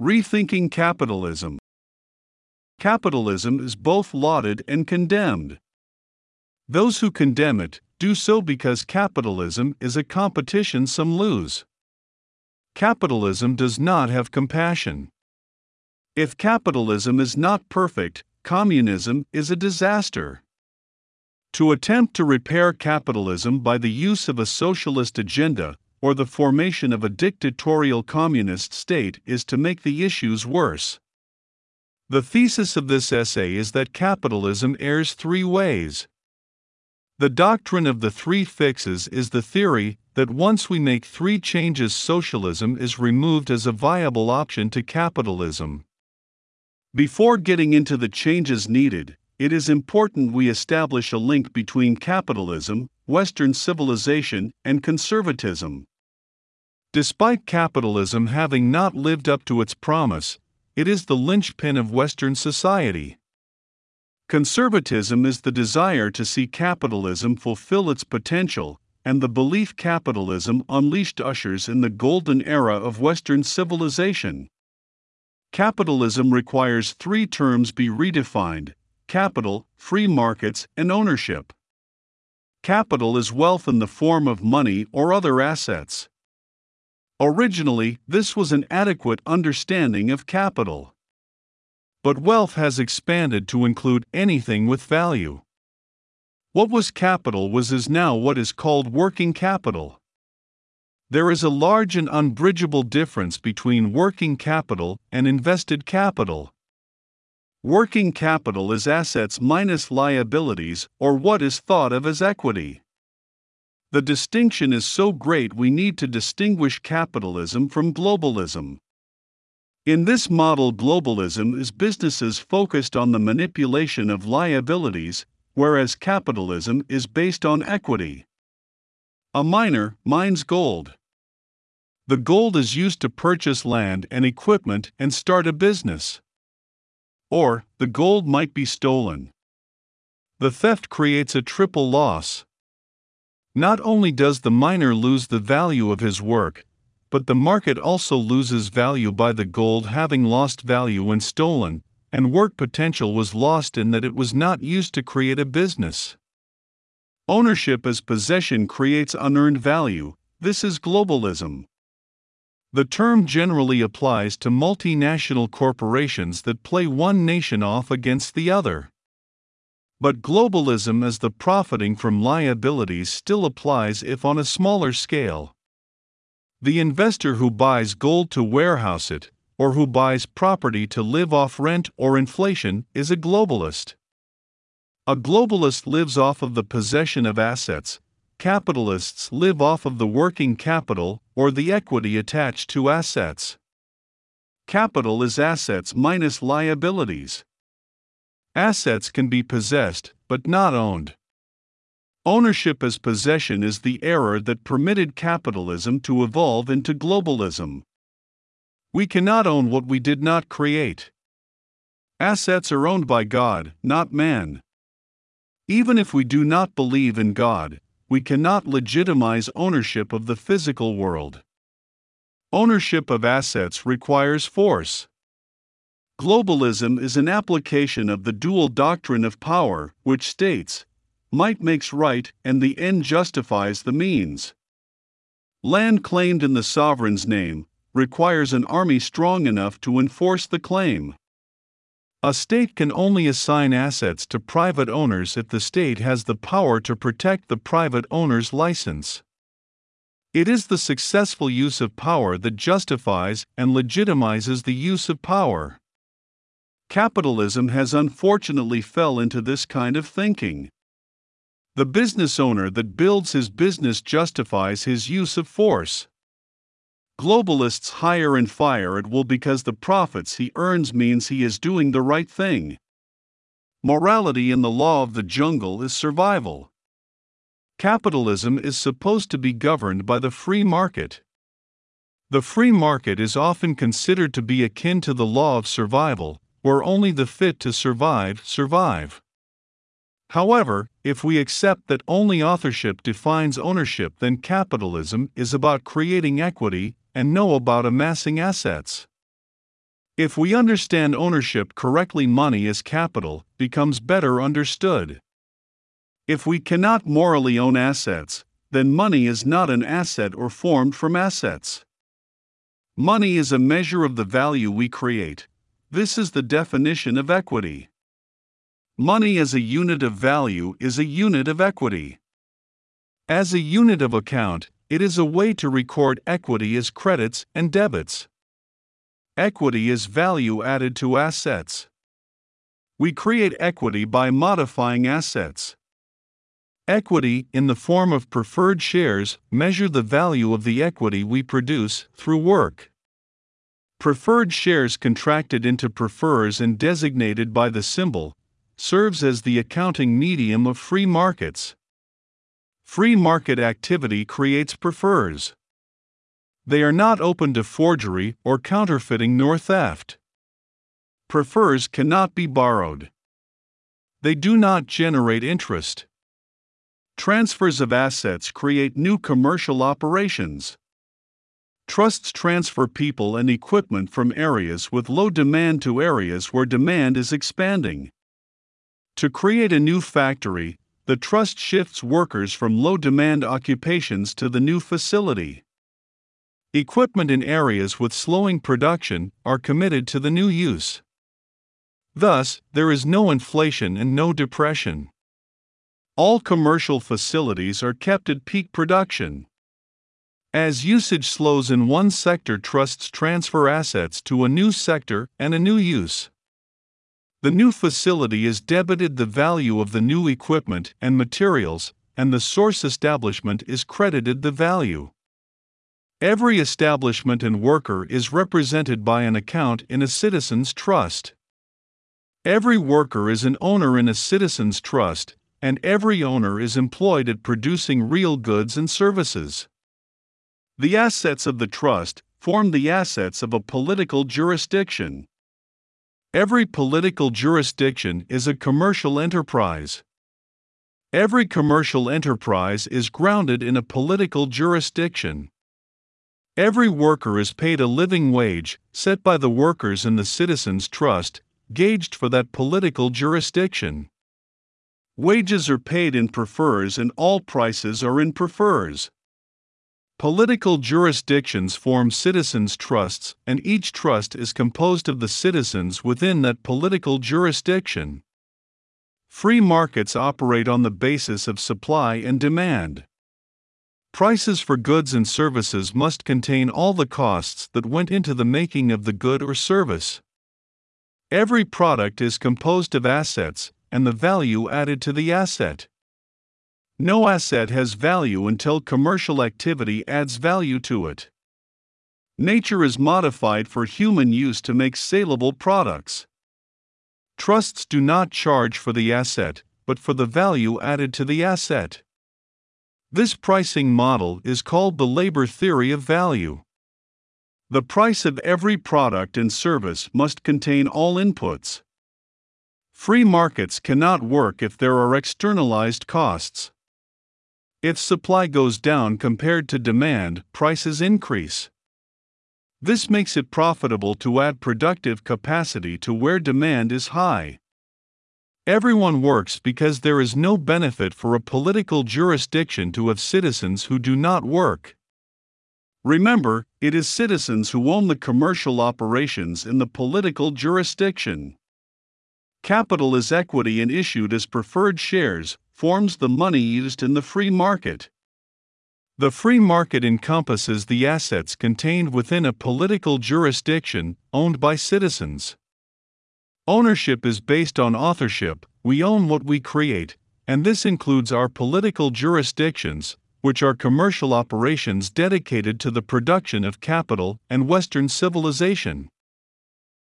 Rethinking Capitalism Capitalism is both lauded and condemned. Those who condemn it do so because capitalism is a competition some lose. Capitalism does not have compassion. If capitalism is not perfect, communism is a disaster. To attempt to repair capitalism by the use of a socialist agenda or the formation of a dictatorial communist state is to make the issues worse. The thesis of this essay is that capitalism errs three ways. The doctrine of the three fixes is the theory that once we make three changes, socialism is removed as a viable option to capitalism. Before getting into the changes needed, it is important we establish a link between capitalism, Western civilization, and conservatism. Despite capitalism having not lived up to its promise, it is the linchpin of Western society. Conservatism is the desire to see capitalism fulfill its potential, and the belief capitalism unleashed ushers in the golden era of Western civilization. Capitalism requires three terms be redefined capital, free markets, and ownership. Capital is wealth in the form of money or other assets. Originally, this was an adequate understanding of capital. But wealth has expanded to include anything with value. What was capital was is now what is called working capital. There is a large and unbridgeable difference between working capital and invested capital. Working capital is assets minus liabilities, or what is thought of as equity. The distinction is so great we need to distinguish capitalism from globalism. In this model, globalism is businesses focused on the manipulation of liabilities, whereas capitalism is based on equity. A miner mines gold. The gold is used to purchase land and equipment and start a business. Or, the gold might be stolen. The theft creates a triple loss. Not only does the miner lose the value of his work, but the market also loses value by the gold having lost value when stolen, and work potential was lost in that it was not used to create a business. Ownership as possession creates unearned value. This is globalism. The term generally applies to multinational corporations that play one nation off against the other. But globalism as the profiting from liabilities still applies if on a smaller scale. The investor who buys gold to warehouse it, or who buys property to live off rent or inflation, is a globalist. A globalist lives off of the possession of assets, capitalists live off of the working capital or the equity attached to assets. Capital is assets minus liabilities. Assets can be possessed, but not owned. Ownership as possession is the error that permitted capitalism to evolve into globalism. We cannot own what we did not create. Assets are owned by God, not man. Even if we do not believe in God, we cannot legitimize ownership of the physical world. Ownership of assets requires force. Globalism is an application of the dual doctrine of power, which states, might makes right and the end justifies the means. Land claimed in the sovereign's name requires an army strong enough to enforce the claim. A state can only assign assets to private owners if the state has the power to protect the private owner's license. It is the successful use of power that justifies and legitimizes the use of power. Capitalism has unfortunately fell into this kind of thinking. The business owner that builds his business justifies his use of force. Globalists hire and fire at will because the profits he earns means he is doing the right thing. Morality in the law of the jungle is survival. Capitalism is supposed to be governed by the free market. The free market is often considered to be akin to the law of survival, where only the fit to survive survive. However, if we accept that only authorship defines ownership, then capitalism is about creating equity, and know about amassing assets. If we understand ownership correctly, money as capital becomes better understood. If we cannot morally own assets, then money is not an asset or formed from assets. Money is a measure of the value we create. This is the definition of equity. Money as a unit of value is a unit of equity. As a unit of account, it is a way to record equity as credits and debits. Equity is value added to assets. We create equity by modifying assets. Equity, in the form of preferred shares, measure the value of the equity we produce through work. Preferred shares contracted into prefers and designated by the symbol serves as the accounting medium of free markets. Free market activity creates prefers. They are not open to forgery or counterfeiting nor theft. Prefers cannot be borrowed. They do not generate interest. Transfers of assets create new commercial operations. Trusts transfer people and equipment from areas with low demand to areas where demand is expanding. To create a new factory, the trust shifts workers from low demand occupations to the new facility. Equipment in areas with slowing production are committed to the new use. Thus, there is no inflation and no depression. All commercial facilities are kept at peak production. As usage slows in one sector, trusts transfer assets to a new sector and a new use. The new facility is debited the value of the new equipment and materials, and the source establishment is credited the value. Every establishment and worker is represented by an account in a citizen's trust. Every worker is an owner in a citizen's trust, and every owner is employed at producing real goods and services. The assets of the trust form the assets of a political jurisdiction. Every political jurisdiction is a commercial enterprise. Every commercial enterprise is grounded in a political jurisdiction. Every worker is paid a living wage, set by the workers in the citizens' trust, gauged for that political jurisdiction. Wages are paid in prefers and all prices are in prefers. Political jurisdictions form citizens' trusts, and each trust is composed of the citizens within that political jurisdiction. Free markets operate on the basis of supply and demand. Prices for goods and services must contain all the costs that went into the making of the good or service. Every product is composed of assets, and the value added to the asset. No asset has value until commercial activity adds value to it. Nature is modified for human use to make saleable products. Trusts do not charge for the asset, but for the value added to the asset. This pricing model is called the labor theory of value. The price of every product and service must contain all inputs. Free markets cannot work if there are externalized costs. If supply goes down compared to demand, prices increase. This makes it profitable to add productive capacity to where demand is high. Everyone works because there is no benefit for a political jurisdiction to have citizens who do not work. Remember, it is citizens who own the commercial operations in the political jurisdiction. Capital is equity and issued as preferred shares, forms the money used in the free market. The free market encompasses the assets contained within a political jurisdiction owned by citizens. Ownership is based on authorship, we own what we create, and this includes our political jurisdictions, which are commercial operations dedicated to the production of capital and Western civilization.